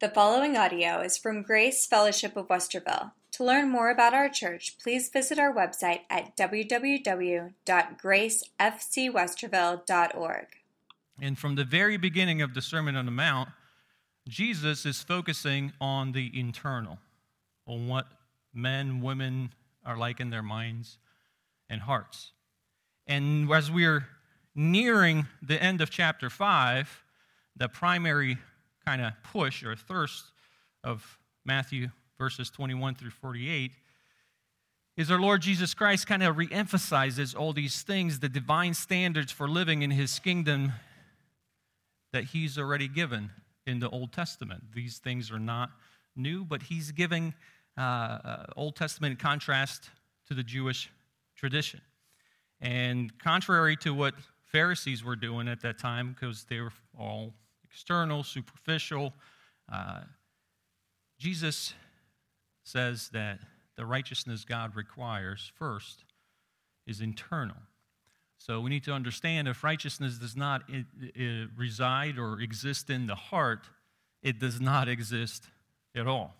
The following audio is from Grace Fellowship of Westerville. To learn more about our church, please visit our website at www.gracefcwesterville.org. And from the very beginning of the Sermon on the Mount, Jesus is focusing on the internal, on what men, women are like in their minds and hearts. And as we're nearing the end of chapter 5, the primary kind of push or thirst of Matthew verses 21 through 48 is our Lord Jesus Christ kind of reemphasizes all these things, the divine standards for living in his kingdom that he's already given in the Old Testament. These things are not new, but he's giving uh, uh, Old Testament in contrast to the Jewish tradition. And contrary to what Pharisees were doing at that time, because they were all external, superficial. Uh, Jesus says that the righteousness God requires first is internal. So we need to understand if righteousness does not it, it reside or exist in the heart, it does not exist at all.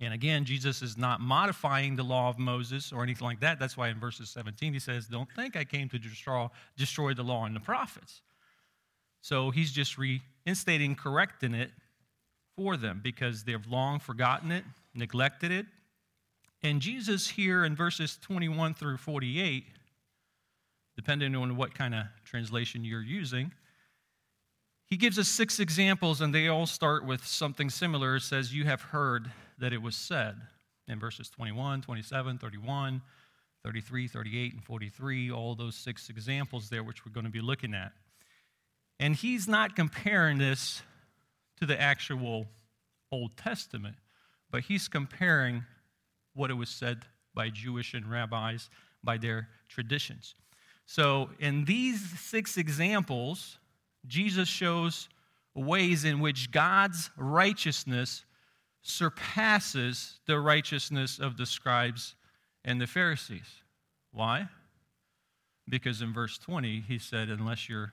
And again, Jesus is not modifying the law of Moses or anything like that. That's why in verses 17 he says, Don't think I came to destroy, destroy the law and the prophets. So he's just reinstating, correcting it for them because they've long forgotten it, neglected it. And Jesus here in verses 21 through 48, depending on what kind of translation you're using, he gives us six examples, and they all start with something similar. It says, You have heard that it was said in verses 21, 27, 31, 33, 38, and 43, all those six examples there, which we're going to be looking at. And he's not comparing this to the actual Old Testament, but he's comparing what it was said by Jewish and rabbis by their traditions. So, in these six examples, Jesus shows ways in which God's righteousness surpasses the righteousness of the scribes and the Pharisees. Why? Because in verse 20, he said, Unless you're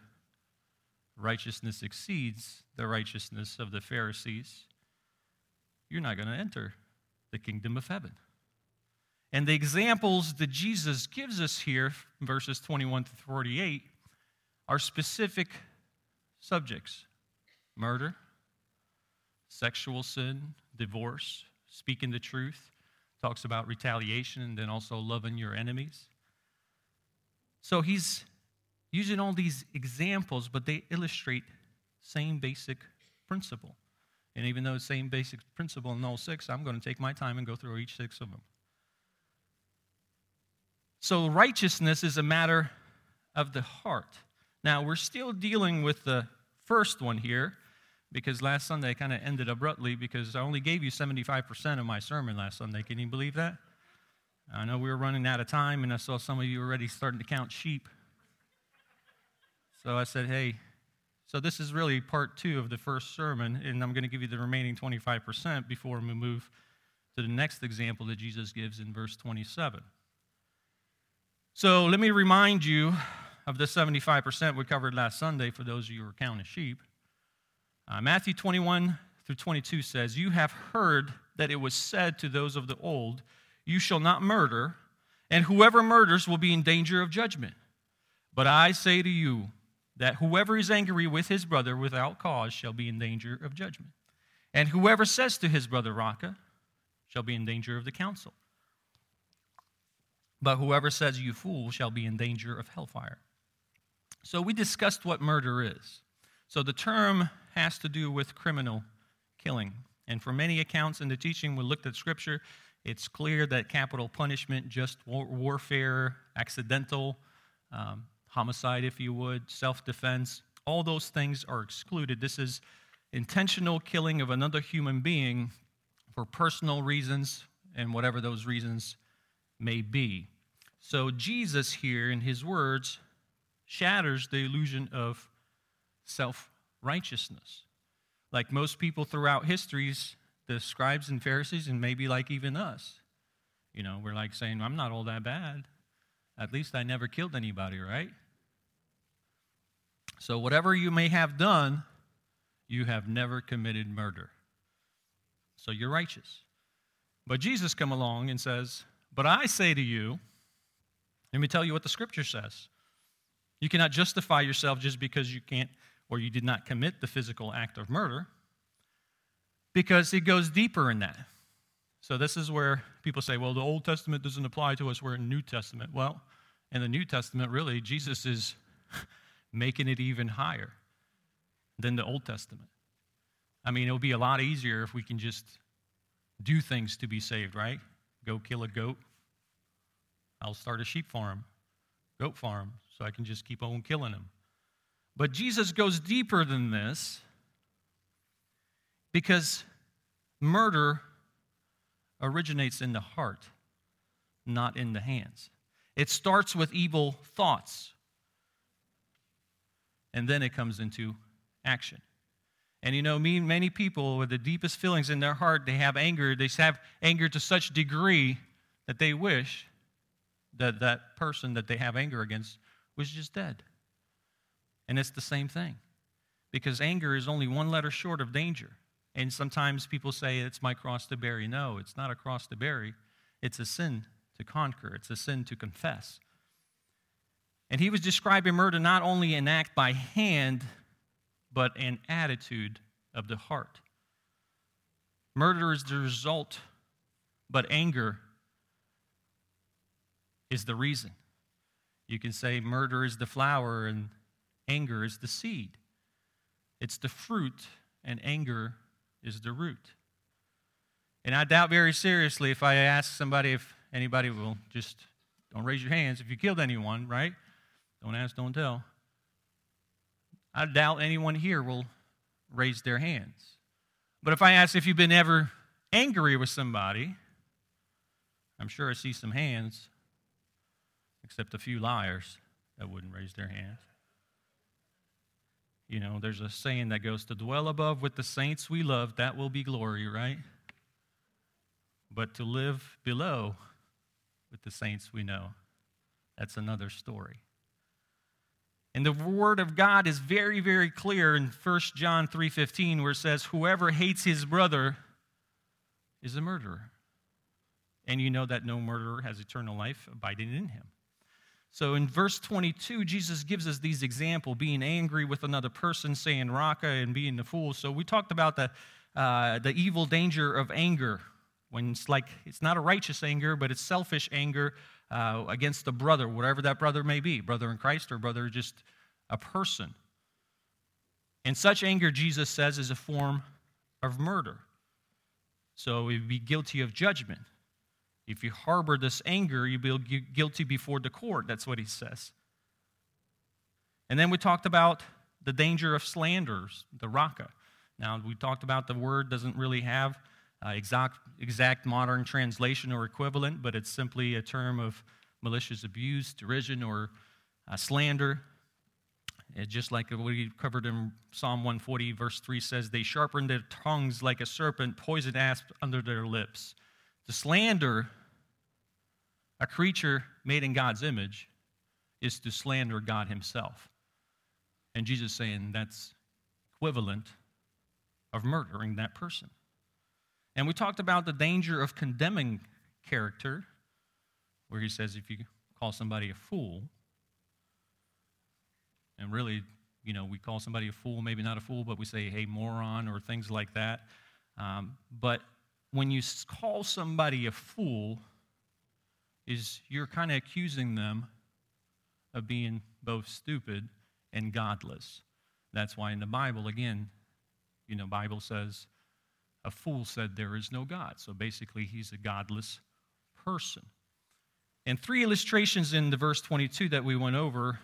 righteousness exceeds the righteousness of the Pharisees, you're not going to enter the kingdom of heaven. And the examples that Jesus gives us here, verses 21 to 48, are specific subjects murder, sexual sin, divorce, speaking the truth, talks about retaliation, and then also loving your enemies. So he's using all these examples, but they illustrate same basic principle. And even though the same basic principle in all six, I'm going to take my time and go through each six of them. So righteousness is a matter of the heart. Now, we're still dealing with the first one here because last Sunday kind of ended abruptly because I only gave you 75% of my sermon last Sunday. Can you believe that? I know we were running out of time, and I saw some of you already starting to count sheep. So I said, hey, so this is really part two of the first sermon, and I'm going to give you the remaining 25% before we move to the next example that Jesus gives in verse 27. So let me remind you of the 75% we covered last Sunday for those of you who are counting sheep. Uh, Matthew 21 through 22 says, You have heard that it was said to those of the old, You shall not murder, and whoever murders will be in danger of judgment. But I say to you, that whoever is angry with his brother without cause shall be in danger of judgment. And whoever says to his brother, Raca, shall be in danger of the council. But whoever says, You fool, shall be in danger of hellfire. So we discussed what murder is. So the term has to do with criminal killing. And for many accounts in the teaching, we looked at scripture, it's clear that capital punishment, just warfare, accidental, um, homicide, if you would, self defense, all those things are excluded. This is intentional killing of another human being for personal reasons and whatever those reasons may be. So, Jesus here in his words shatters the illusion of self righteousness. Like most people throughout histories, the scribes and Pharisees, and maybe like even us, you know, we're like saying, I'm not all that bad. At least I never killed anybody, right? So, whatever you may have done, you have never committed murder. So you're righteous. But Jesus come along and says, But I say to you, let me tell you what the scripture says. You cannot justify yourself just because you can't or you did not commit the physical act of murder, because it goes deeper in that. So, this is where people say, well, the Old Testament doesn't apply to us, we're in the New Testament. Well, in the New Testament, really, Jesus is making it even higher than the Old Testament. I mean, it would be a lot easier if we can just do things to be saved, right? Go kill a goat. I'll start a sheep farm, goat farm, so I can just keep on killing them. But Jesus goes deeper than this because murder originates in the heart, not in the hands. It starts with evil thoughts, and then it comes into action. And you know, me, many people with the deepest feelings in their heart, they have anger. They have anger to such degree that they wish that that person that they have anger against was just dead. And it's the same thing. Because anger is only one letter short of danger. And sometimes people say it's my cross to bear. No, it's not a cross to bear. It's a sin to conquer, it's a sin to confess. And he was describing murder not only an act by hand, but an attitude of the heart. Murder is the result, but anger is the reason. You can say murder is the flower and Anger is the seed, it's the fruit, and anger is the root. And I doubt very seriously if I ask somebody if anybody will just don't raise your hands if you killed anyone, right? Don't ask, don't tell. I doubt anyone here will raise their hands. But if I ask if you've been ever angry with somebody, I'm sure I see some hands, except a few liars that wouldn't raise their hands. You know, there's a saying that goes to dwell above with the saints we love, that will be glory, right? But to live below with the saints we know, that's another story. And the word of God is very, very clear in 1 John 3:15, where it says, Whoever hates his brother is a murderer. And you know that no murderer has eternal life abiding in him. So in verse 22, Jesus gives us these examples being angry with another person, saying Raca, and being a fool. So we talked about the, uh, the evil danger of anger when it's like it's not a righteous anger, but it's selfish anger uh, against a brother, whatever that brother may be brother in Christ or brother just a person. And such anger, Jesus says, is a form of murder. So we'd be guilty of judgment. If you harbor this anger, you'll be guilty before the court. That's what he says. And then we talked about the danger of slanders, the Raca. Now, we talked about the word doesn't really have uh, exact, exact modern translation or equivalent, but it's simply a term of malicious abuse, derision, or uh, slander. It, just like what we covered in Psalm 140, verse 3 says, They sharpen their tongues like a serpent, poison asp under their lips. To slander a creature made in God's image is to slander God Himself. And Jesus saying that's equivalent of murdering that person. And we talked about the danger of condemning character, where he says if you call somebody a fool, and really, you know, we call somebody a fool, maybe not a fool, but we say, hey, moron, or things like that. Um, but when you call somebody a fool, is you're kind of accusing them of being both stupid and godless. That's why in the Bible, again, you know, Bible says a fool said there is no God. So basically, he's a godless person. And three illustrations in the verse 22 that we went over,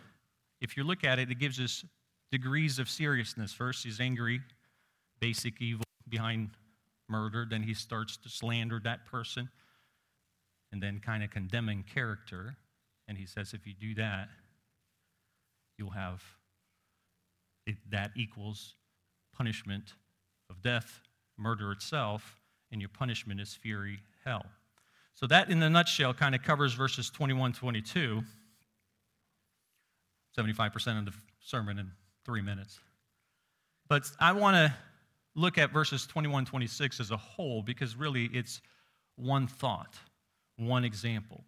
if you look at it, it gives us degrees of seriousness. First, he's angry, basic evil behind murder. Then he starts to slander that person and then kind of condemning character. And he says, if you do that, you'll have it, that equals punishment of death, murder itself, and your punishment is fury, hell. So that, in a nutshell, kind of covers verses 21 22. 75% of the sermon in three minutes. But I want to look at verses 21 26 as a whole because really it's one thought, one example.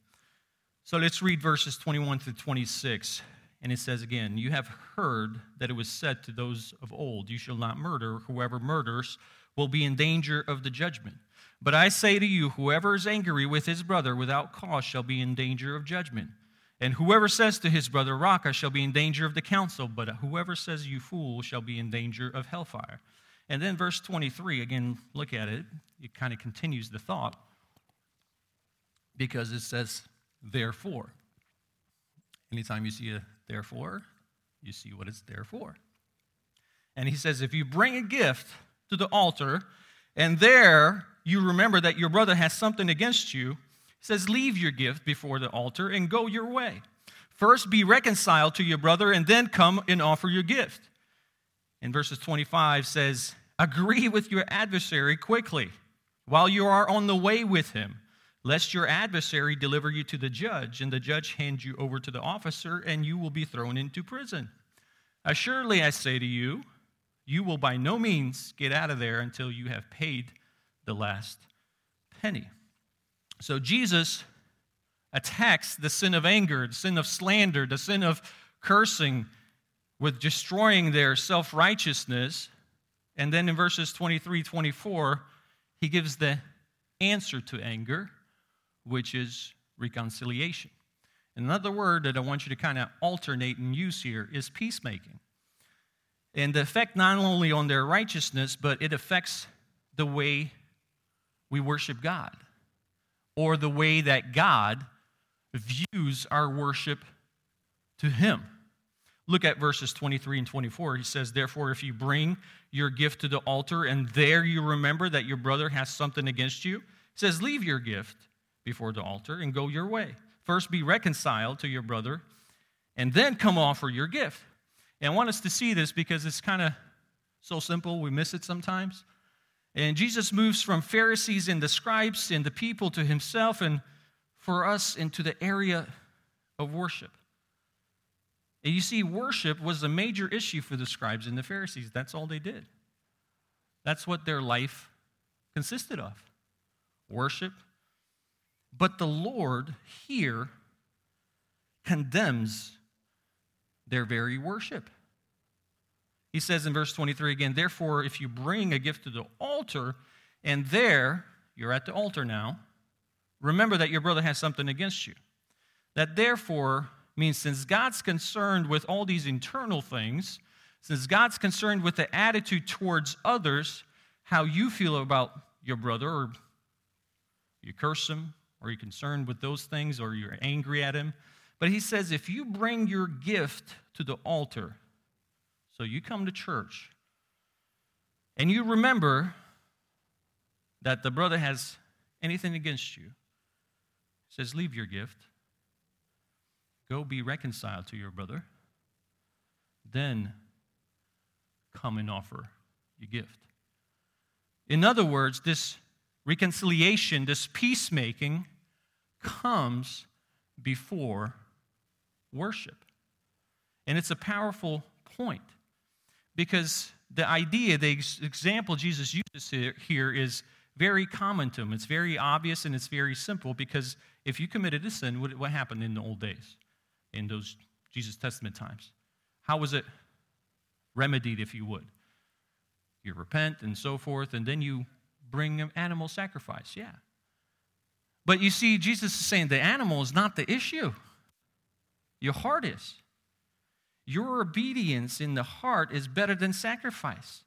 So let's read verses 21 through 26. And it says again, You have heard that it was said to those of old, You shall not murder. Whoever murders will be in danger of the judgment. But I say to you, whoever is angry with his brother without cause shall be in danger of judgment. And whoever says to his brother, Raca, shall be in danger of the council. But whoever says, You fool, shall be in danger of hellfire. And then verse 23, again, look at it. It kind of continues the thought because it says, Therefore. Anytime you see a therefore, you see what it's there for. And he says, If you bring a gift to the altar, and there you remember that your brother has something against you, he says, Leave your gift before the altar and go your way. First be reconciled to your brother, and then come and offer your gift. And verses 25 says, Agree with your adversary quickly while you are on the way with him lest your adversary deliver you to the judge, and the judge hand you over to the officer, and you will be thrown into prison. Assuredly, I say to you, you will by no means get out of there until you have paid the last penny. So Jesus attacks the sin of anger, the sin of slander, the sin of cursing with destroying their self righteousness. And then in verses 23 24, he gives the answer to anger which is reconciliation. Another word that I want you to kind of alternate and use here is peacemaking. And the effect not only on their righteousness, but it affects the way we worship God or the way that God views our worship to Him. Look at verses 23 and 24. He says, Therefore, if you bring your gift to the altar and there you remember that your brother has something against you, he says, Leave your gift before the altar and go your way. First, be reconciled to your brother, and then come offer your gift. And I want us to see this because it's kind of so simple, we miss it sometimes. And Jesus moves from Pharisees and the scribes and the people to himself and for us into the area of worship. And you see, worship was a major issue for the scribes and the Pharisees. That's all they did. That's what their life consisted of worship but the Lord here condemns their very worship. He says in verse 23 again, Therefore, if you bring a gift to the altar, and there, you're at the altar now, remember that your brother has something against you. That therefore means since God's concerned with all these internal things, since God's concerned with the attitude towards others, how you feel about your brother, or you curse him, or you're concerned with those things, or you're angry at him. But he says, if you bring your gift to the altar, so you come to church, and you remember that the brother has anything against you, he says, leave your gift, go be reconciled to your brother, then come and offer your gift. In other words, this reconciliation, this peacemaking, comes before worship. And it's a powerful point because the idea, the example Jesus uses here is very common to him. It's very obvious and it's very simple because if you committed a sin, what happened in the old days, in those Jesus Testament times? How was it remedied, if you would? You repent and so forth, and then you bring an animal sacrifice. Yeah. But you see, Jesus is saying the animal is not the issue, your heart is. Your obedience in the heart is better than sacrifice.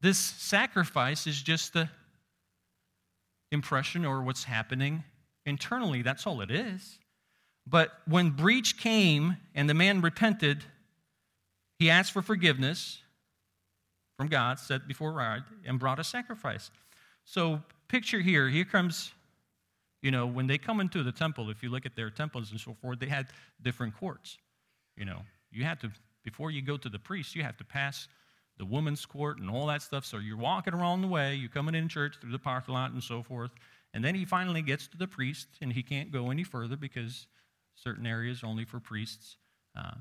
This sacrifice is just the impression or what's happening internally. That's all it is. But when breach came and the man repented, he asked for forgiveness from God, set before God, and brought a sacrifice. So picture here, here comes you know, when they come into the temple, if you look at their temples and so forth, they had different courts. You know, you had to, before you go to the priest, you have to pass the woman's court and all that stuff. So you're walking around the way, you're coming in church through the parking lot and so forth. And then he finally gets to the priest, and he can't go any further because certain areas are only for priests. Uh,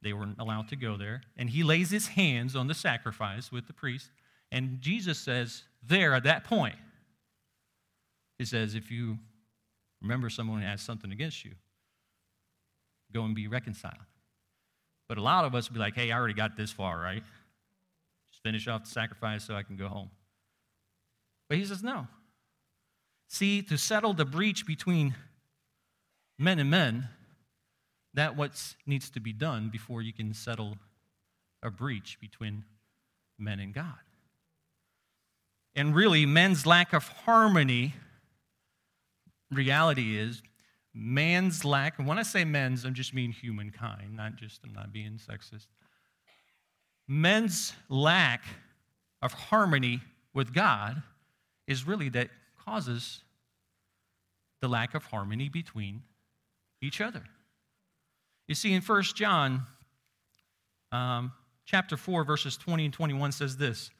they weren't allowed to go there. And he lays his hands on the sacrifice with the priest, And Jesus says, there at that point, He says, if you remember someone has something against you, go and be reconciled. But a lot of us be like, hey, I already got this far, right? Just finish off the sacrifice so I can go home. But he says, no. See, to settle the breach between men and men, that what needs to be done before you can settle a breach between men and God. And really, men's lack of harmony, reality is man's lack, and when I say men's, I'm just mean humankind, not just, I'm not being sexist. Men's lack of harmony with God is really that causes the lack of harmony between each other. You see, in 1 John um, chapter 4, verses 20 and 21 says this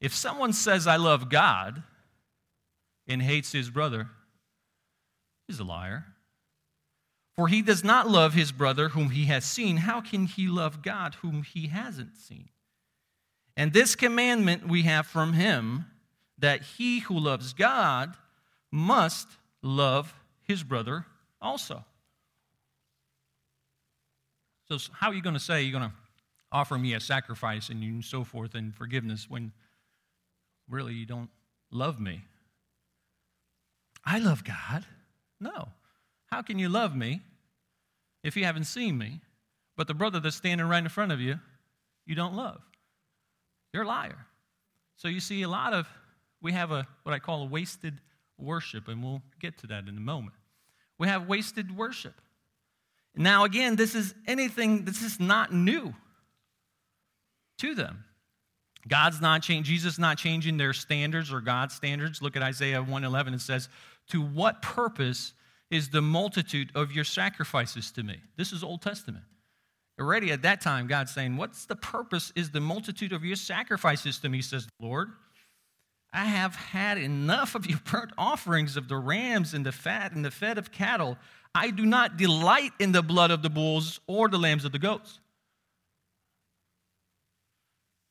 If someone says, I love God, and hates his brother, he's a liar. For he does not love his brother whom he has seen. How can he love God whom he hasn't seen? And this commandment we have from him that he who loves God must love his brother also. So, how are you going to say you're going to offer me a sacrifice and so forth and forgiveness when really you don't love me? I love God. No. How can you love me if you haven't seen me, but the brother that's standing right in front of you, you don't love? You're a liar. So you see, a lot of, we have a, what I call a wasted worship, and we'll get to that in a moment. We have wasted worship. Now, again, this is anything, this is not new to them. God's not changing, Jesus not changing their standards or God's standards. Look at Isaiah 111. It says, To what purpose is the multitude of your sacrifices to me? This is Old Testament. Already at that time, God's saying, What's the purpose is the multitude of your sacrifices to me, says the Lord. I have had enough of your burnt offerings of the rams and the fat and the fed of cattle. I do not delight in the blood of the bulls or the lambs of the goats.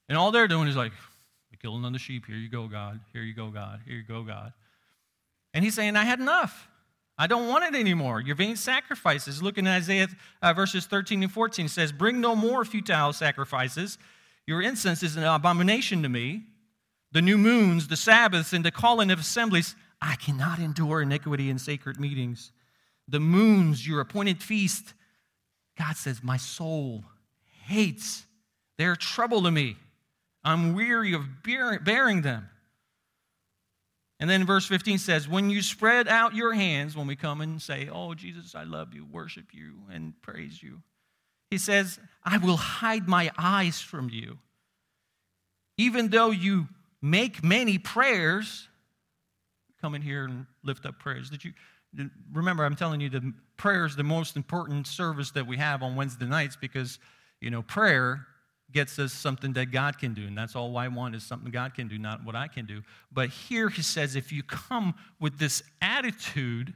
And all they're doing is like, you're killing on the sheep. Here you go, God. Here you go, God. Here you go, God. And he's saying, I had enough. I don't want it anymore. Your vain sacrifices. Look in Isaiah uh, verses 13 and 14. It says, Bring no more futile sacrifices. Your incense is an abomination to me. The new moons, the Sabbaths, and the calling of assemblies. I cannot endure iniquity in sacred meetings. The moons, your appointed feast. God says, My soul hates. They're trouble to me. I'm weary of bearing them. And then verse 15 says, When you spread out your hands, when we come and say, Oh, Jesus, I love you, worship you, and praise you, he says, I will hide my eyes from you. Even though you make many prayers, come in here and lift up prayers. Did you remember? I'm telling you, the prayer is the most important service that we have on Wednesday nights because, you know, prayer gets us something that God can do. And that's all I want is something God can do, not what I can do. But here he says if you come with this attitude,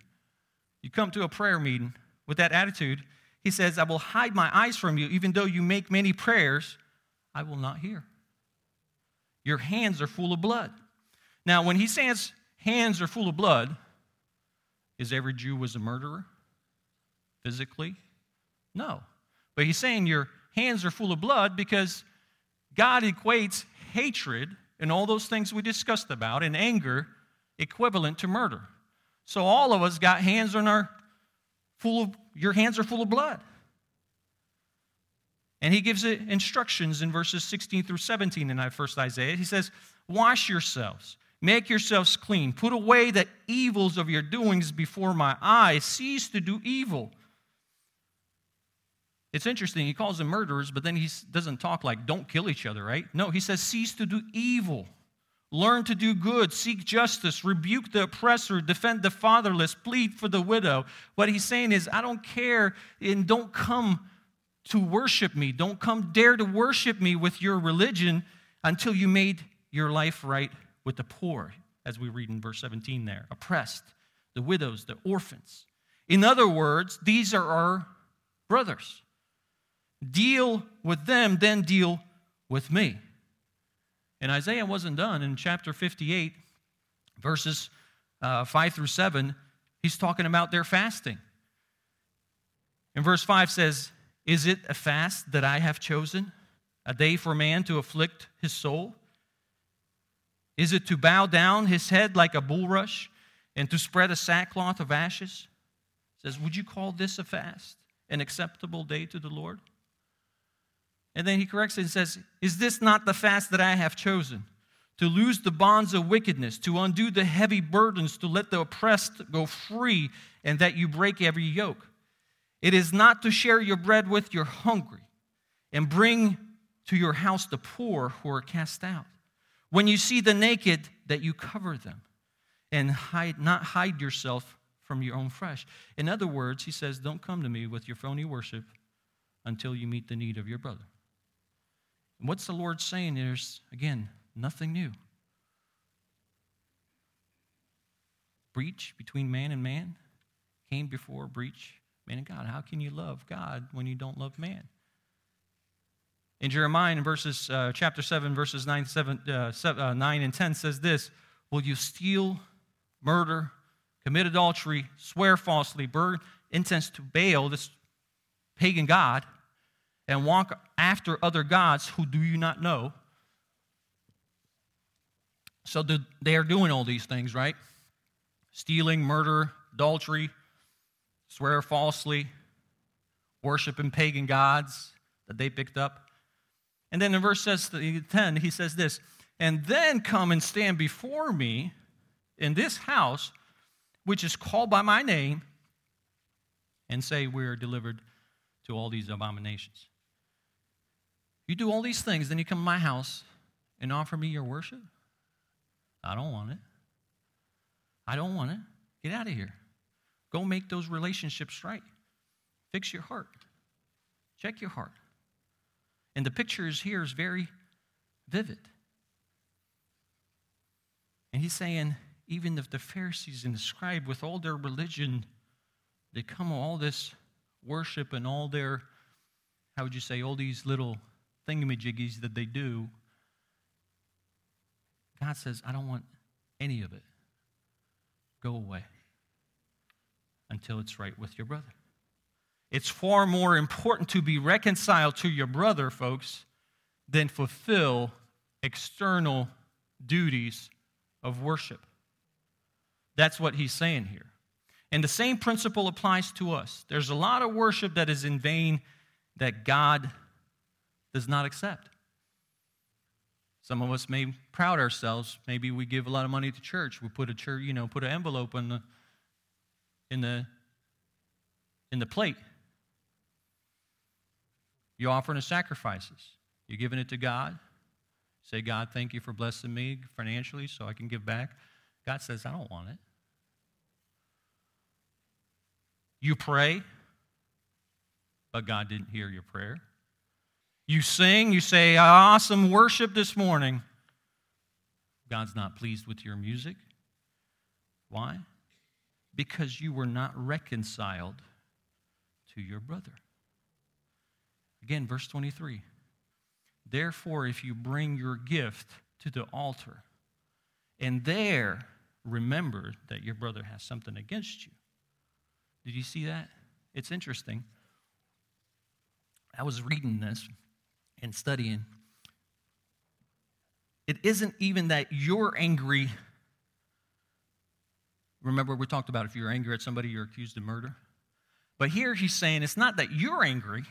you come to a prayer meeting with that attitude, he says, I will hide my eyes from you, even though you make many prayers, I will not hear. Your hands are full of blood. Now, when he says hands are full of blood, is every Jew was a murderer? Physically? No. But he's saying your hands are full of blood because God equates hatred and all those things we discussed about and anger equivalent to murder. So all of us got hands on our full of your hands are full of blood. And he gives it instructions in verses 16 through 17 in first Isaiah. He says, Wash yourselves, make yourselves clean, put away the evils of your doings before my eyes, cease to do evil. It's interesting. He calls them murderers, but then he doesn't talk like don't kill each other, right? No, he says cease to do evil. Learn to do good, seek justice, rebuke the oppressor, defend the fatherless, plead for the widow. What he's saying is, I don't care and don't come to worship me. Don't come dare to worship me with your religion until you made your life right with the poor, as we read in verse 17 there, oppressed, the widows, the orphans. In other words, these are our brothers. Deal with them, then deal with me. And Isaiah wasn't done. In chapter 58, verses uh, 5 through 7, he's talking about their fasting. And verse 5 says, Is it a fast that I have chosen, a day for man to afflict his soul? Is it to bow down his head like a bulrush and to spread a sackcloth of ashes? It says, Would you call this a fast, an acceptable day to the Lord? And then he corrects it and says, Is this not the fast that I have chosen? To loose the bonds of wickedness, to undo the heavy burdens, to let the oppressed go free, and that you break every yoke. It is not to share your bread with your hungry, and bring to your house the poor who are cast out. When you see the naked, that you cover them, and hide, not hide yourself from your own flesh. In other words, he says, Don't come to me with your phony worship until you meet the need of your brother. And what's the Lord saying? There's, again, nothing new. Breach between man and man came before breach man and God. How can you love God when you don't love man? In Jeremiah, in verses, uh, chapter 7, verses 9, seven, uh, seven, uh, 9 and 10 says this Will you steal, murder, commit adultery, swear falsely, burn incense to Baal, this pagan god, and walk after other gods who do you not know? So they are doing all these things, right? Stealing, murder, adultery, swear falsely, worshiping pagan gods that they picked up. And then in verse 10, he says this, and then come and stand before me in this house, which is called by my name, and say, We are delivered to all these abominations. You do all these things, then you come to my house and offer me your worship? I don't want it. I don't want it. Get out of here. Go make those relationships right. Fix your heart. Check your heart. And the picture is here is very vivid. And he's saying, even if the Pharisees and the scribe, with all their religion, they come all this worship and all their, how would you say, all these little thingamajiggies that they do, God says, I don't want any of it. Go away until it's right with your brother. It's far more important to be reconciled to your brother, folks, than fulfill external duties of worship. That's what he's saying here. And the same principle applies to us. There's a lot of worship that is in vain that God does not accept. Some of us may proud ourselves. Maybe we give a lot of money to church. We put a church, you know, put an envelope in the in the in the plate. You're offering the sacrifices. You're giving it to God. Say, God, thank you for blessing me financially so I can give back. God says, I don't want it. You pray, but God didn't hear your prayer. You sing, you say, awesome worship this morning. God's not pleased with your music. Why? Because you were not reconciled to your brother. Again, verse 23. Therefore, if you bring your gift to the altar, and there remember that your brother has something against you. Did you see that? It's interesting. I was reading this and studying. It isn't even that you're angry. Remember, we talked about if you're angry at somebody, you're accused of murder. But here he's saying it's not that you're angry.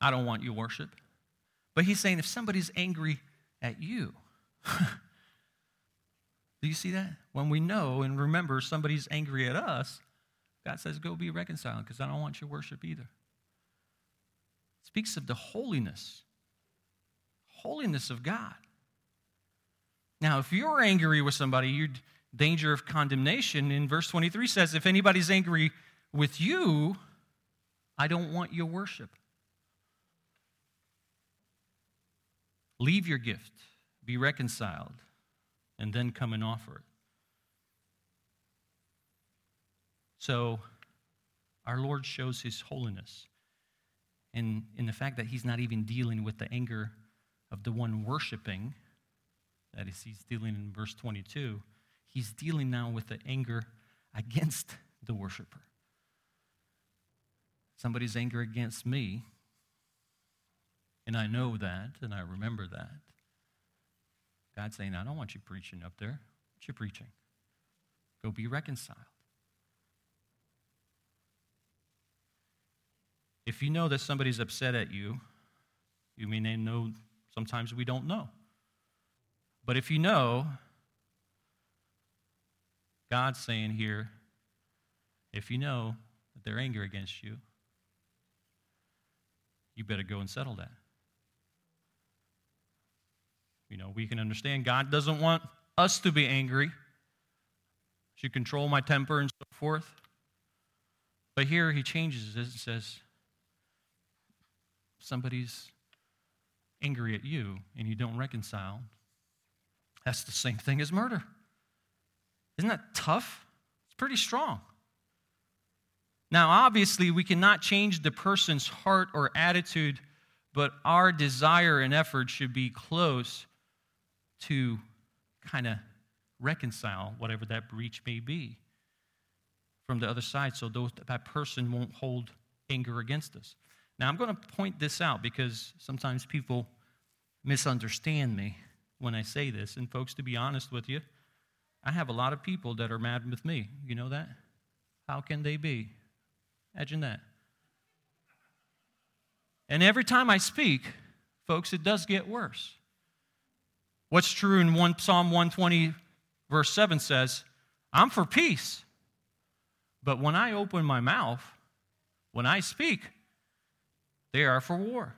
I don't want your worship. But he's saying if somebody's angry at you, do you see that? When we know and remember somebody's angry at us, God says, go be reconciled because I don't want your worship either. Speaks of the holiness, holiness of God. Now, if you're angry with somebody, you're danger of condemnation. In verse 23 says, if anybody's angry with you, I don't want your worship. Leave your gift, be reconciled, and then come and offer it. So, our Lord shows his holiness in, in the fact that he's not even dealing with the anger of the one worshiping, that is, he's dealing in verse 22, he's dealing now with the anger against the worshiper. Somebody's anger against me, and I know that, and I remember that. God's saying, I don't want you preaching up there. What you preaching? Go be reconciled. If you know that somebody's upset at you, you may know sometimes we don't know. But if you know, God's saying here, if you know that they're angry against you, you better go and settle that. You know, we can understand God doesn't want us to be angry, Should control my temper and so forth. But here he changes it and says, somebody's angry at you and you don't reconcile, that's the same thing as murder. Isn't that tough? It's pretty strong. Now, obviously, we cannot change the person's heart or attitude, but our desire and effort should be close to kind of reconcile whatever that breach may be from the other side so those, that person won't hold anger against us. Now, I'm going to point this out because sometimes people misunderstand me when I say this. And, folks, to be honest with you, I have a lot of people that are mad with me. You know that? How can they be? Imagine that. And every time I speak, folks, it does get worse. What's true in one, Psalm 120, verse 7 says, I'm for peace. But when I open my mouth, when I speak, they are for war.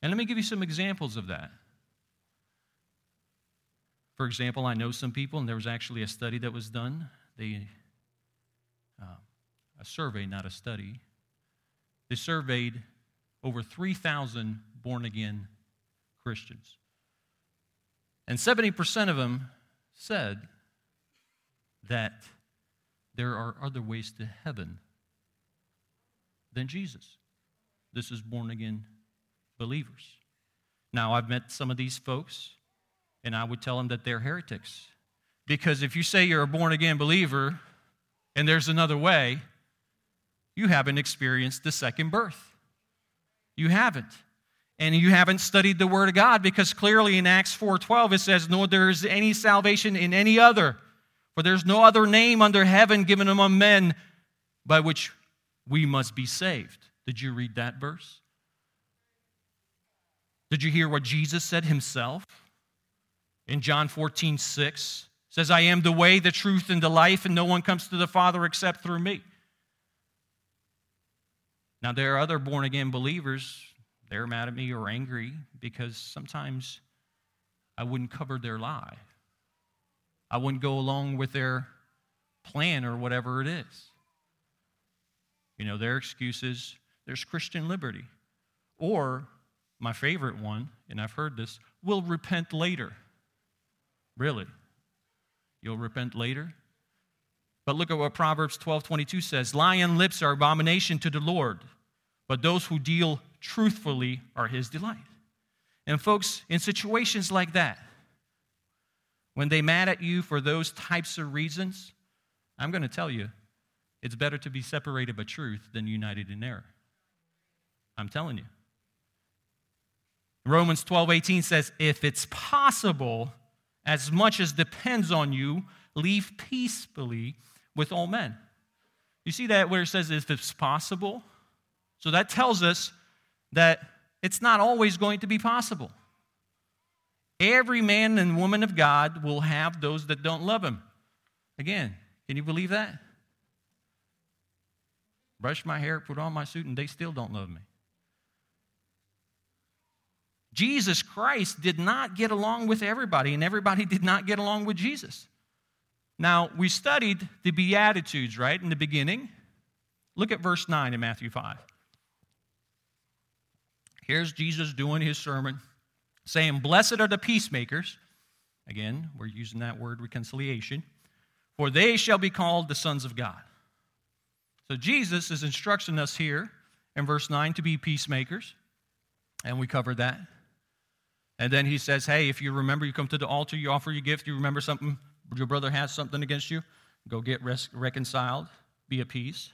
And let me give you some examples of that. For example, I know some people, and there was actually a study that was done. They, uh, a survey, not a study. They surveyed over 3,000 born again Christians. And 70% of them said that there are other ways to heaven than Jesus. This is born again believers. Now, I've met some of these folks, and I would tell them that they're heretics. Because if you say you're a born again believer and there's another way, you haven't experienced the second birth. You haven't. And you haven't studied the word of God because clearly in Acts 4:12 it says no there is any salvation in any other for there's no other name under heaven given among men by which we must be saved. Did you read that verse? Did you hear what Jesus said himself? In John 14, 6 says, I am the way, the truth, and the life, and no one comes to the Father except through me. Now, there are other born again believers, they're mad at me or angry because sometimes I wouldn't cover their lie. I wouldn't go along with their plan or whatever it is. You know, their excuses there's Christian liberty. Or, my favorite one, and I've heard this, we'll repent later. Really? You'll repent later? But look at what Proverbs 12 22 says Lion lips are abomination to the Lord, but those who deal truthfully are his delight. And, folks, in situations like that, when they mad at you for those types of reasons, I'm going to tell you, it's better to be separated by truth than united in error. I'm telling you. Romans 12, 18 says, If it's possible, as much as depends on you, leave peacefully with all men. You see that where it says, if it's possible? So that tells us that it's not always going to be possible. Every man and woman of God will have those that don't love him. Again, can you believe that? Brush my hair, put on my suit, and they still don't love me. Jesus Christ did not get along with everybody, and everybody did not get along with Jesus. Now, we studied the Beatitudes, right, in the beginning. Look at verse 9 in Matthew 5. Here's Jesus doing his sermon, saying, Blessed are the peacemakers. Again, we're using that word reconciliation. For they shall be called the sons of God. So Jesus is instructing us here in verse 9 to be peacemakers, and we covered that. And then he says, Hey, if you remember, you come to the altar, you offer your gift, you remember something, your brother has something against you, go get res- reconciled, be at peace.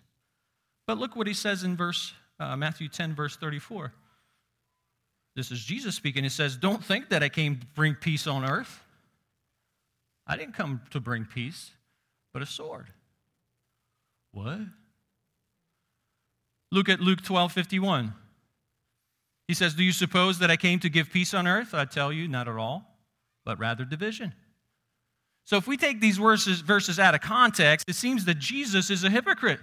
But look what he says in verse uh, Matthew 10, verse 34. This is Jesus speaking. He says, Don't think that I came to bring peace on earth. I didn't come to bring peace, but a sword. What? Look at Luke 12, 51. He says, Do you suppose that I came to give peace on earth? I tell you, not at all, but rather division. So if we take these verses, verses out of context, it seems that Jesus is a hypocrite.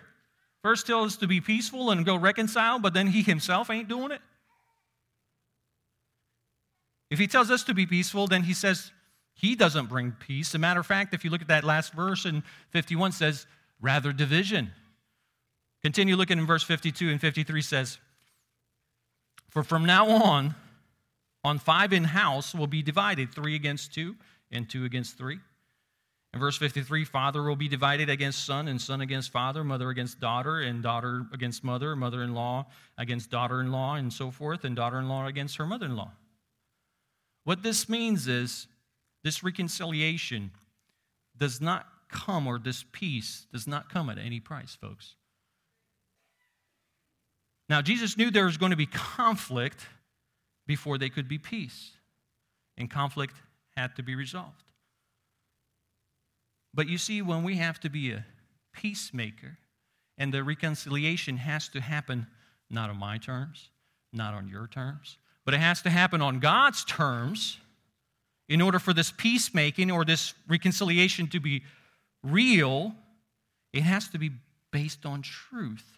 First tells us to be peaceful and go reconcile, but then he himself ain't doing it. If he tells us to be peaceful, then he says he doesn't bring peace. As a matter of fact, if you look at that last verse in 51 says, rather division. Continue looking in verse 52 and 53 says, For from now on, on five in house will be divided, three against two, and two against three. In verse 53, father will be divided against son, and son against father, mother against daughter, and daughter against mother, mother in law against daughter in law, and so forth, and daughter in law against her mother in law. What this means is this reconciliation does not come, or this peace does not come at any price, folks. Now, Jesus knew there was going to be conflict before they could be peace, and conflict had to be resolved. But you see, when we have to be a peacemaker, and the reconciliation has to happen not on my terms, not on your terms, but it has to happen on God's terms in order for this peacemaking or this reconciliation to be real, it has to be based on truth.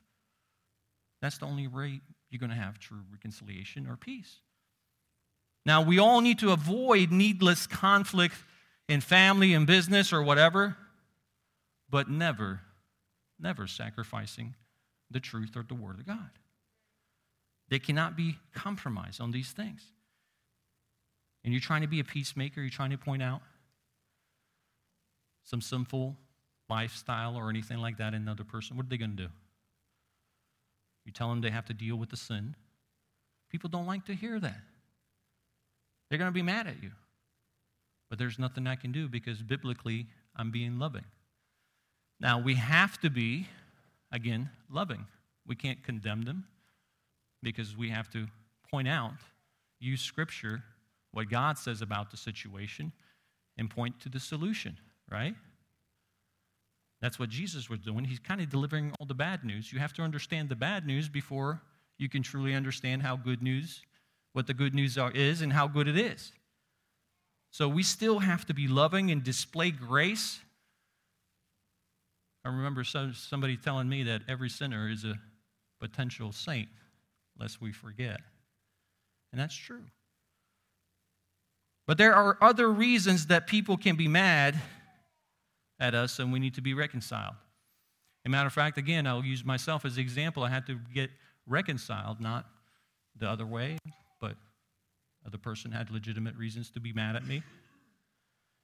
That's the only way you're going to have true reconciliation or peace. Now, we all need to avoid needless conflict in family and business or whatever, but never, never sacrificing the truth or the Word of God. They cannot be compromised on these things and you're trying to be a peacemaker, you're trying to point out some sinful lifestyle or anything like that in another person, what are they going to do? You tell them they have to deal with the sin. People don't like to hear that. They're going to be mad at you. But there's nothing I can do because biblically I'm being loving. Now, we have to be, again, loving. We can't condemn them because we have to point out, use scripture what God says about the situation and point to the solution, right? That's what Jesus was doing. He's kind of delivering all the bad news. You have to understand the bad news before you can truly understand how good news, what the good news are, is, and how good it is. So we still have to be loving and display grace. I remember somebody telling me that every sinner is a potential saint, lest we forget. And that's true. But there are other reasons that people can be mad at us and we need to be reconciled. As a matter of fact, again, I'll use myself as an example. I had to get reconciled, not the other way, but the person had legitimate reasons to be mad at me.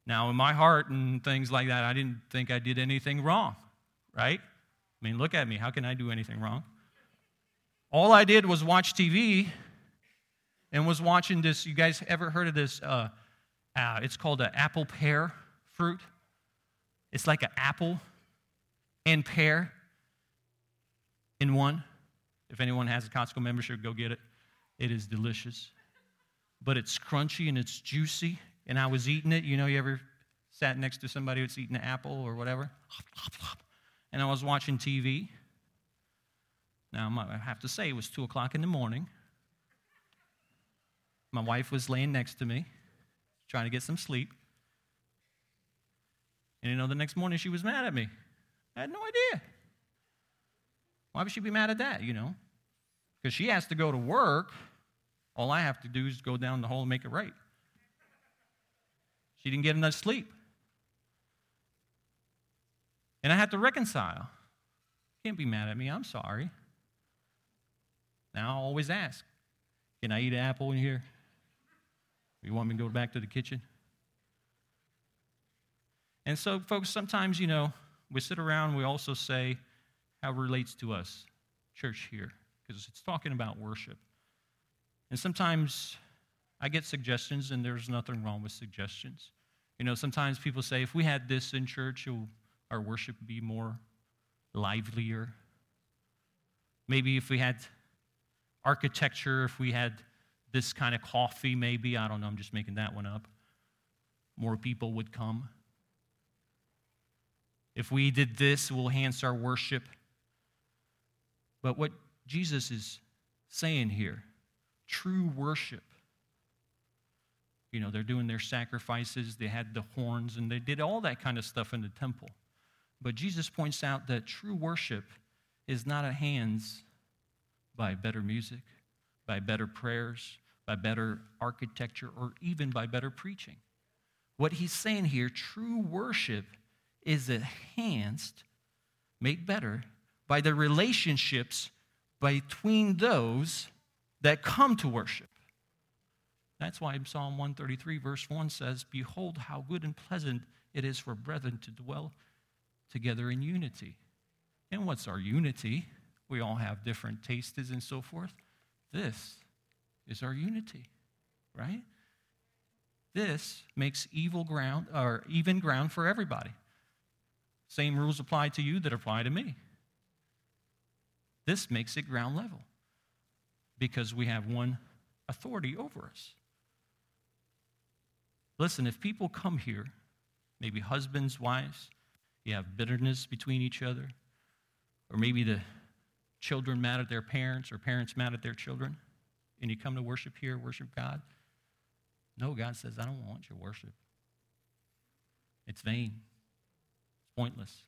Now, in my heart and things like that, I didn't think I did anything wrong, right? I mean, look at me. How can I do anything wrong? All I did was watch TV and was watching this. You guys ever heard of this? Uh, uh, it's called an apple pear fruit. It's like an apple and pear in one. If anyone has a Costco membership, go get it. It is delicious. But it's crunchy and it's juicy. And I was eating it. You know, you ever sat next to somebody that's eating an apple or whatever? And I was watching TV. Now, I have to say, it was 2 o'clock in the morning. My wife was laying next to me, trying to get some sleep. And you know, the next morning she was mad at me. I had no idea. Why would she be mad at that, you know? Because she has to go to work. All I have to do is go down the hall and make it right. She didn't get enough sleep. And I had to reconcile. Can't be mad at me. I'm sorry. Now I always ask, can I eat an apple in here? You want me to go back to the kitchen? And so, folks, sometimes, you know, we sit around, we also say how it relates to us, church here, because it's talking about worship. And sometimes I get suggestions, and there's nothing wrong with suggestions. You know, sometimes people say, if we had this in church, our worship would be more livelier. Maybe if we had architecture, if we had this kind of coffee, maybe, I don't know, I'm just making that one up, more people would come. If we did this, we'll enhance our worship. But what Jesus is saying here, true worship, you know, they're doing their sacrifices, they had the horns, and they did all that kind of stuff in the temple. But Jesus points out that true worship is not a hands by better music, by better prayers, by better architecture, or even by better preaching. What he's saying here, true worship is enhanced, made better by the relationships between those that come to worship. That's why Psalm 133, verse 1 says, Behold, how good and pleasant it is for brethren to dwell together in unity. And what's our unity? We all have different tastes and so forth. This is our unity, right? This makes evil ground or even ground for everybody. Same rules apply to you that apply to me. This makes it ground level because we have one authority over us. Listen, if people come here, maybe husbands, wives, you have bitterness between each other, or maybe the children mad at their parents or parents mad at their children, and you come to worship here, worship God. No, God says, I don't want your worship. It's vain, pointless.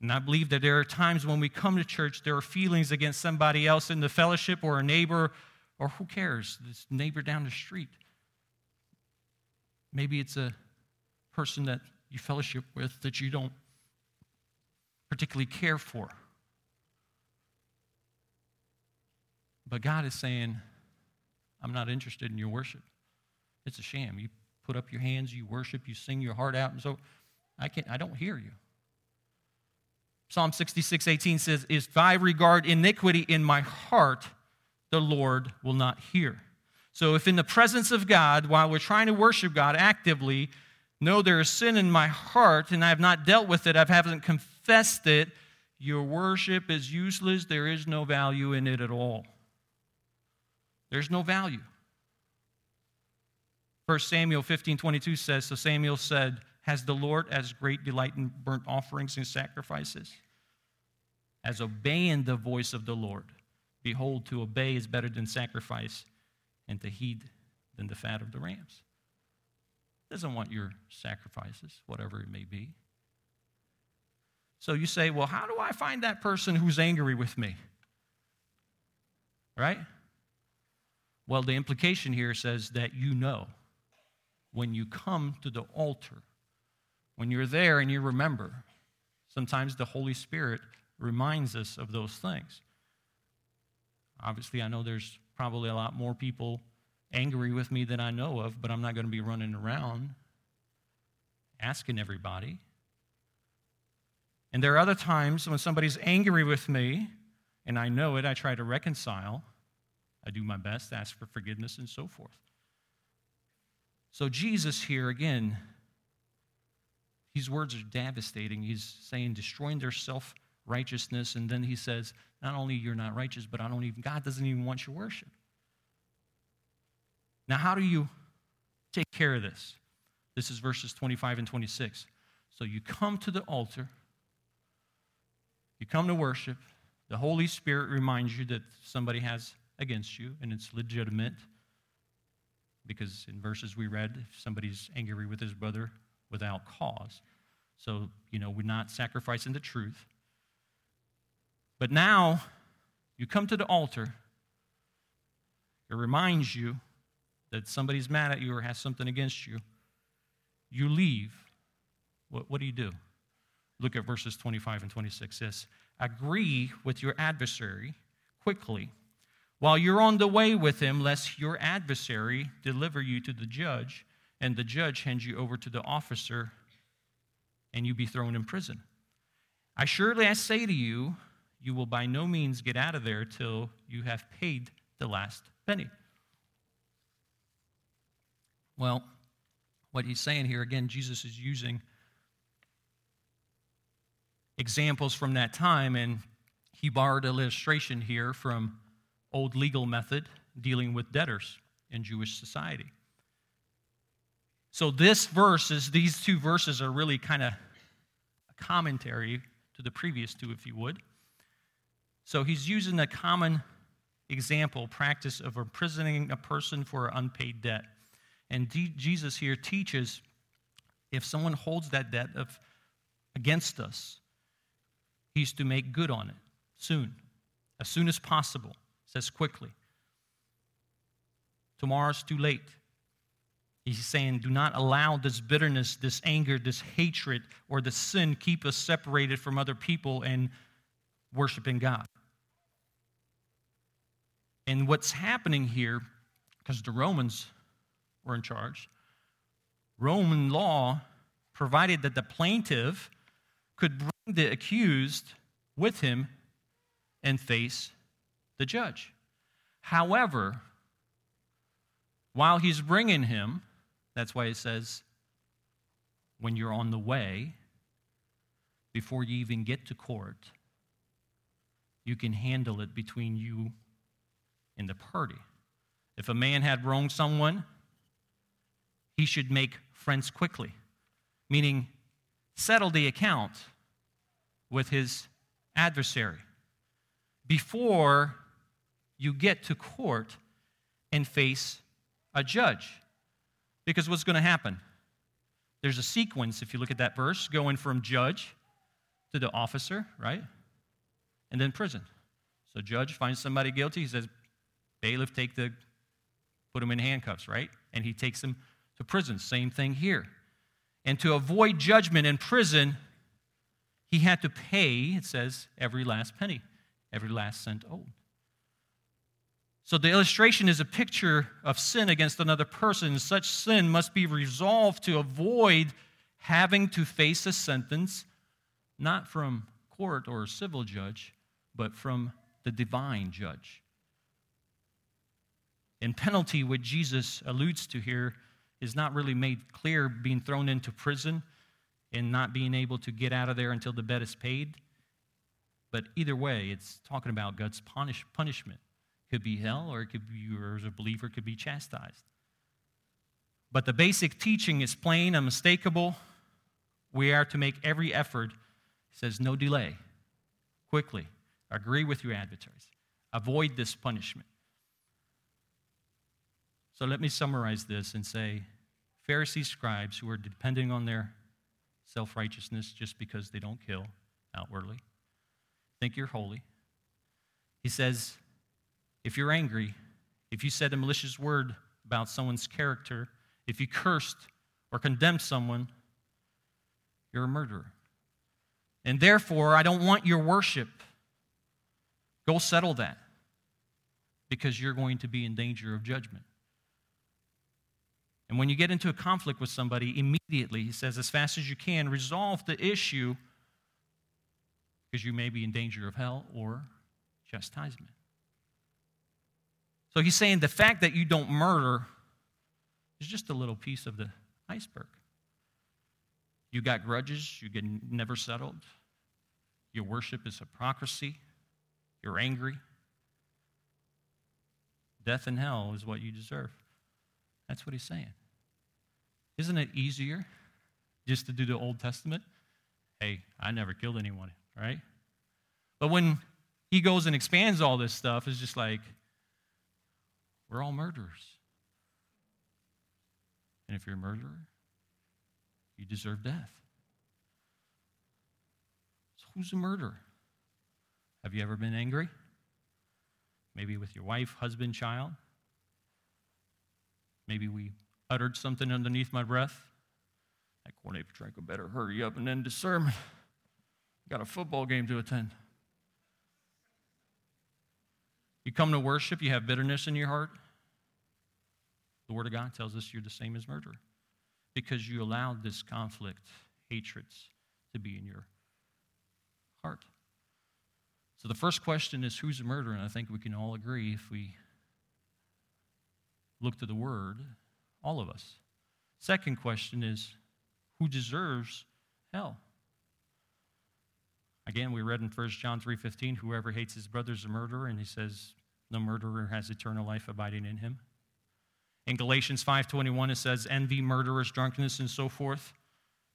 And I believe that there are times when we come to church, there are feelings against somebody else in the fellowship or a neighbor, or who cares, this neighbor down the street. Maybe it's a person that you fellowship with that you don't particularly care for. But God is saying, I'm not interested in your worship. It's a sham. You put up your hands, you worship, you sing your heart out, and so I can't I don't hear you. Psalm 66, 18 says, If I regard iniquity in my heart, the Lord will not hear. So if in the presence of God, while we're trying to worship God actively, no, there is sin in my heart and I have not dealt with it, I haven't confessed it, your worship is useless. There is no value in it at all. There's no value. 1 Samuel 15 22 says, So Samuel said, Has the Lord as great delight in burnt offerings and sacrifices? As obeying the voice of the Lord. Behold, to obey is better than sacrifice, and to heed than the fat of the rams. Doesn't want your sacrifices, whatever it may be. So you say, Well, how do I find that person who's angry with me? Right? Well, the implication here says that you know when you come to the altar, when you're there and you remember. Sometimes the Holy Spirit reminds us of those things. Obviously, I know there's probably a lot more people angry with me than I know of, but I'm not going to be running around asking everybody. And there are other times when somebody's angry with me, and I know it, I try to reconcile. I do my best, ask for forgiveness, and so forth. So, Jesus here, again, these words are devastating. He's saying, destroying their self righteousness. And then he says, not only you're not righteous, but I don't even, God doesn't even want your worship. Now, how do you take care of this? This is verses 25 and 26. So you come to the altar, you come to worship, the Holy Spirit reminds you that somebody has against you, and it's legitimate. Because in verses we read, if somebody's angry with his brother without cause. So, you know, we're not sacrificing the truth. But now you come to the altar, it reminds you that somebody's mad at you or has something against you. You leave. What, what do you do? Look at verses 25 and 26. It says, Agree with your adversary quickly while you're on the way with him, lest your adversary deliver you to the judge, and the judge hands you over to the officer, and you be thrown in prison. I surely I say to you, you will by no means get out of there till you have paid the last penny. Well, what he's saying here, again, Jesus is using examples from that time, and he borrowed an illustration here from old legal method dealing with debtors in Jewish society. So this verse is these two verses are really kind of a commentary to the previous two, if you would. So he's using a common example, practice of imprisoning a person for an unpaid debt. And D- Jesus here teaches if someone holds that debt of, against us, he's to make good on it soon, as soon as possible, says quickly. Tomorrow's too late. He's saying, do not allow this bitterness, this anger, this hatred, or the sin keep us separated from other people and worshiping God. And what's happening here, because the Romans were in charge, Roman law provided that the plaintiff could bring the accused with him and face the judge. However, while he's bringing him, that's why it says, when you're on the way, before you even get to court, you can handle it between you and the party. If a man had wronged someone, he should make friends quickly, meaning settle the account with his adversary before you get to court and face a judge. Because what's going to happen? There's a sequence, if you look at that verse, going from judge to the officer, right? And then prison. So judge finds somebody guilty. He says, bailiff, take the, put him in handcuffs, right? And he takes him to prison. Same thing here. And to avoid judgment in prison, he had to pay, it says, every last penny, every last cent owed. So the illustration is a picture of sin against another person. Such sin must be resolved to avoid having to face a sentence not from court or civil judge, but from the divine judge. And penalty, what Jesus alludes to here, is not really made clear being thrown into prison and not being able to get out of there until the debt is paid. But either way, it's talking about God's punish, punishment could be hell, or it could be, or as a believer, could be chastised. But the basic teaching is plain, unmistakable. We are to make every effort. He says, no delay. Quickly. Agree with your adversaries. Avoid this punishment. So let me summarize this and say Pharisees, scribes who are depending on their self righteousness just because they don't kill outwardly, think you're holy. He says, if you're angry, if you said a malicious word about someone's character, if you cursed or condemned someone, you're a murderer. And therefore, I don't want your worship. Go settle that because you're going to be in danger of judgment. And when you get into a conflict with somebody, immediately, he says, as fast as you can, resolve the issue because you may be in danger of hell or chastisement. So he's saying the fact that you don't murder is just a little piece of the iceberg. You got grudges, you get never settled. Your worship is hypocrisy. You're angry. Death and hell is what you deserve. That's what he's saying. Isn't it easier just to do the Old Testament? Hey, I never killed anyone, right? But when he goes and expands all this stuff, it's just like, we're all murderers. And if you're a murderer, you deserve death. So, who's a murderer? Have you ever been angry? Maybe with your wife, husband, child? Maybe we uttered something underneath my breath. That Cornet Petrenko better hurry up and end the sermon. Got a football game to attend. You come to worship, you have bitterness in your heart. The Word of God tells us you're the same as murder because you allowed this conflict, hatreds, to be in your heart. So the first question is who's a murderer? And I think we can all agree if we look to the Word, all of us. Second question is who deserves hell? Again, we read in 1 John 3:15, whoever hates his brother is a murderer, and he says no murderer has eternal life abiding in him. In Galatians 5:21 it says envy, murderers, drunkenness and so forth.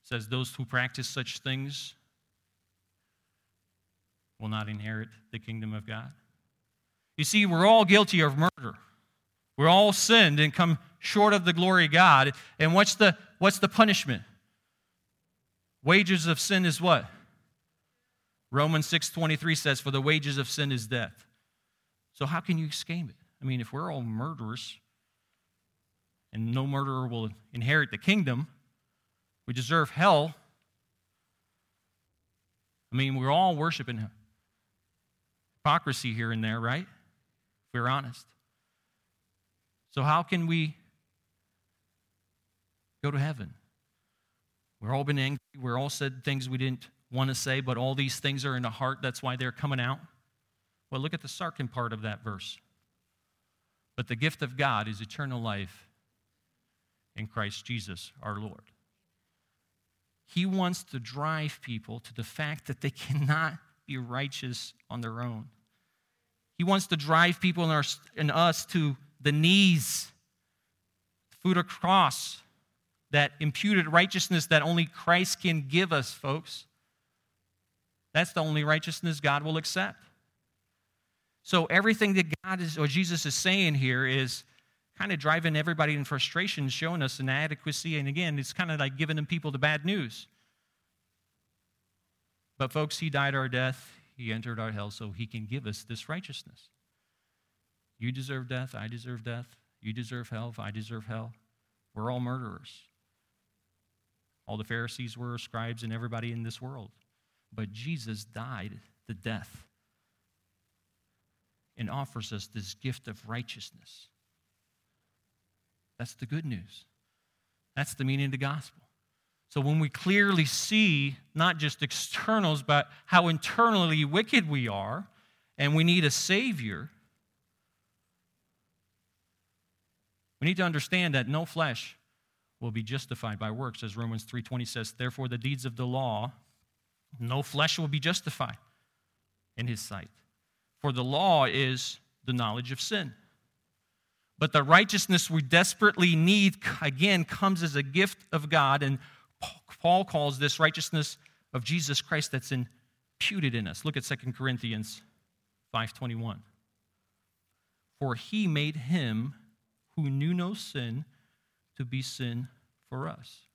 It says those who practice such things will not inherit the kingdom of God. You see, we're all guilty of murder. We're all sinned and come short of the glory of God. And what's the, what's the punishment? Wages of sin is what? Romans 6:23 says, For the wages of sin is death. So how can you escape it? I mean, if we're all murderers and no murderer will inherit the kingdom, we deserve hell. I mean, we're all worshiping hypocrisy here and there, right? If we're honest. So, how can we go to heaven? We've all been angry. We're all said things we didn't want to say, but all these things are in the heart. That's why they're coming out. Well, look at the second part of that verse. But the gift of God is eternal life in Christ Jesus our Lord. He wants to drive people to the fact that they cannot be righteous on their own. He wants to drive people in, our, in us to the knees, foot of cross, that imputed righteousness that only Christ can give us, folks. That's the only righteousness God will accept. So everything that God is or Jesus is saying here is kind of driving everybody in frustration, showing us inadequacy, and again, it's kind of like giving them people the bad news. But folks, he died our death, he entered our hell, so he can give us this righteousness. You deserve death. I deserve death. You deserve hell. I deserve hell. We're all murderers. All the Pharisees were scribes and everybody in this world. But Jesus died the death and offers us this gift of righteousness. That's the good news. That's the meaning of the gospel. So when we clearly see not just externals, but how internally wicked we are, and we need a Savior, We need to understand that no flesh will be justified by works as Romans 3:20 says, therefore the deeds of the law no flesh will be justified in his sight. For the law is the knowledge of sin. But the righteousness we desperately need again comes as a gift of God and Paul calls this righteousness of Jesus Christ that's imputed in us. Look at 2 Corinthians 5:21. For he made him who knew no sin to be sin for us.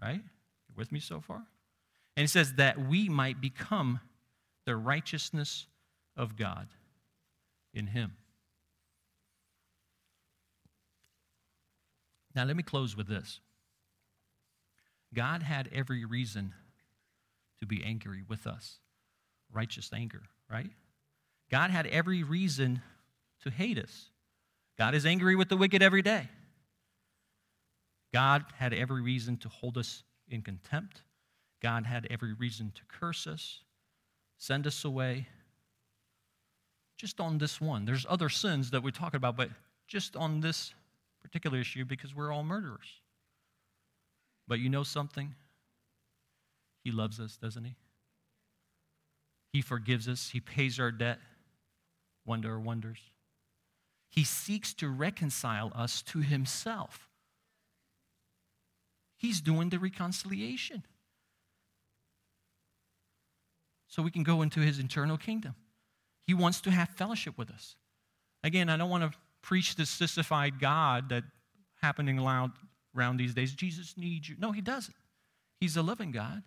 Right? You with me so far? And he says that we might become the righteousness of God in him. Now, let me close with this God had every reason to be angry with us, righteous anger, right? God had every reason to hate us. God is angry with the wicked every day. God had every reason to hold us in contempt. God had every reason to curse us, send us away. Just on this one. There's other sins that we talk about, but just on this particular issue because we're all murderers. But you know something? He loves us, doesn't he? He forgives us, He pays our debt. Wonder wonders. He seeks to reconcile us to himself. He's doing the reconciliation. So we can go into his eternal kingdom. He wants to have fellowship with us. Again, I don't want to preach this sissified God that happening around, these days. Jesus needs you. No, he doesn't. He's a loving God.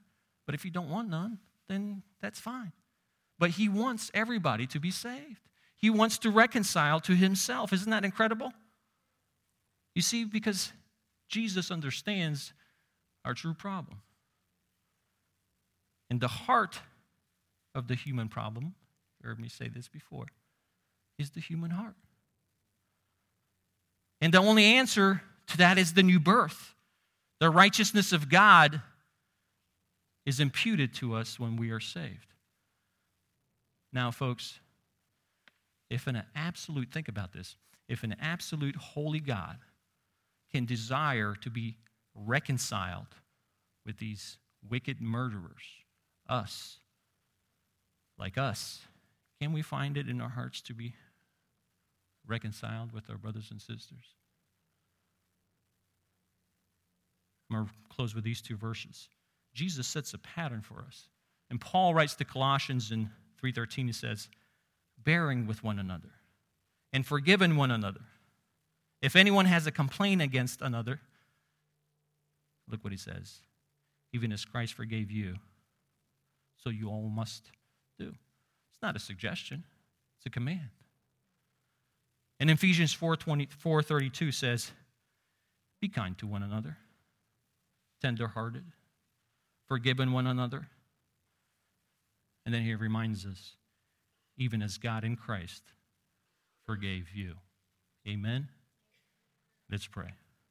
But if you don't want none, then that's fine. But he wants everybody to be saved. He wants to reconcile to himself. Isn't that incredible? You see, because Jesus understands our true problem. And the heart of the human problem, heard me say this before, is the human heart. And the only answer to that is the new birth. The righteousness of God is imputed to us when we are saved. Now, folks, if an absolute, think about this, if an absolute holy God can desire to be reconciled with these wicked murderers, us, like us, can we find it in our hearts to be reconciled with our brothers and sisters? I'm going to close with these two verses. Jesus sets a pattern for us. And Paul writes to Colossians in 3:13 he says, "Bearing with one another and forgiving one another. If anyone has a complaint against another, look what he says. Even as Christ forgave you, so you all must do. Not a suggestion, it's a command. And Ephesians 4:32 says, "Be kind to one another, tender-hearted, forgiving one another." And then he reminds us, even as God in Christ forgave you. Amen. Let's pray.